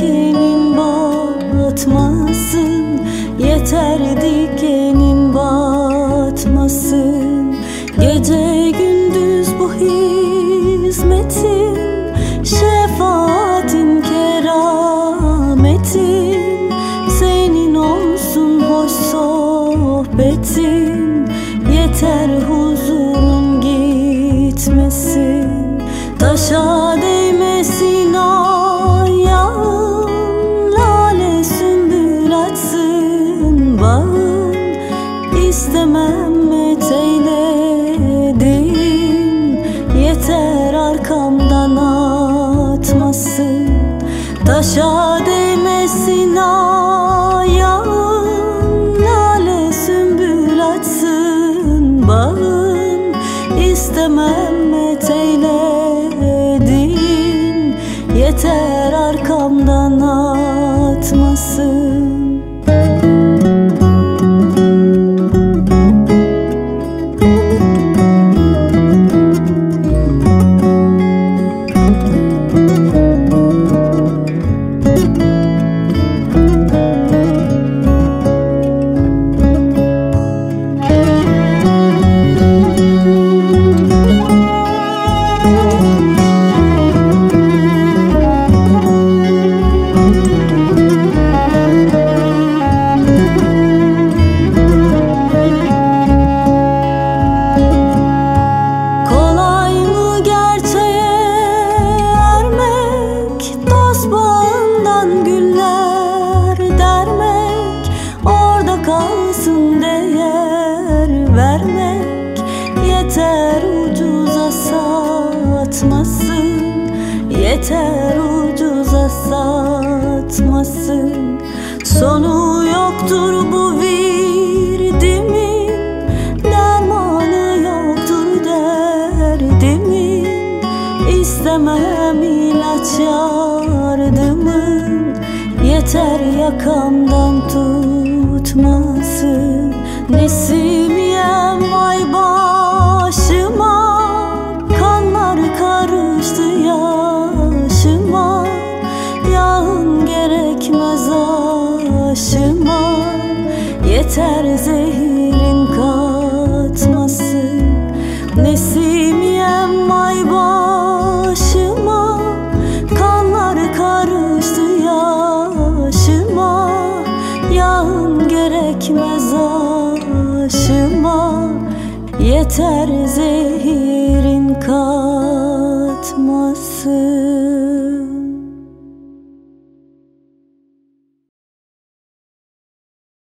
dikenin batmasın Yeter dikenin batmasın. Gece gündüz bu hizmetin Şefaatin kerametin. Senin olsun hoş sohbetin. Yeter huzurum gitmesin. Taşa Taşa değmesin ayağın Lale sümbül açsın bağın. İstemem eteyledin Yeter arkamdan Yeter ucuza satmasın. Yeter ucuza satmasın. Sonu yoktur bu virdimin. Dermanı yoktur derdimin. İstemem ilaç yardımın. Yeter yakamdan tutmasın. Nesimiyem aşıma Yeter zehirin katmasın Nesimiyem ay başıma. Kanlar karıştı yaşıma. Yağın gerekmez aşıma. Yeter zehirin katmasın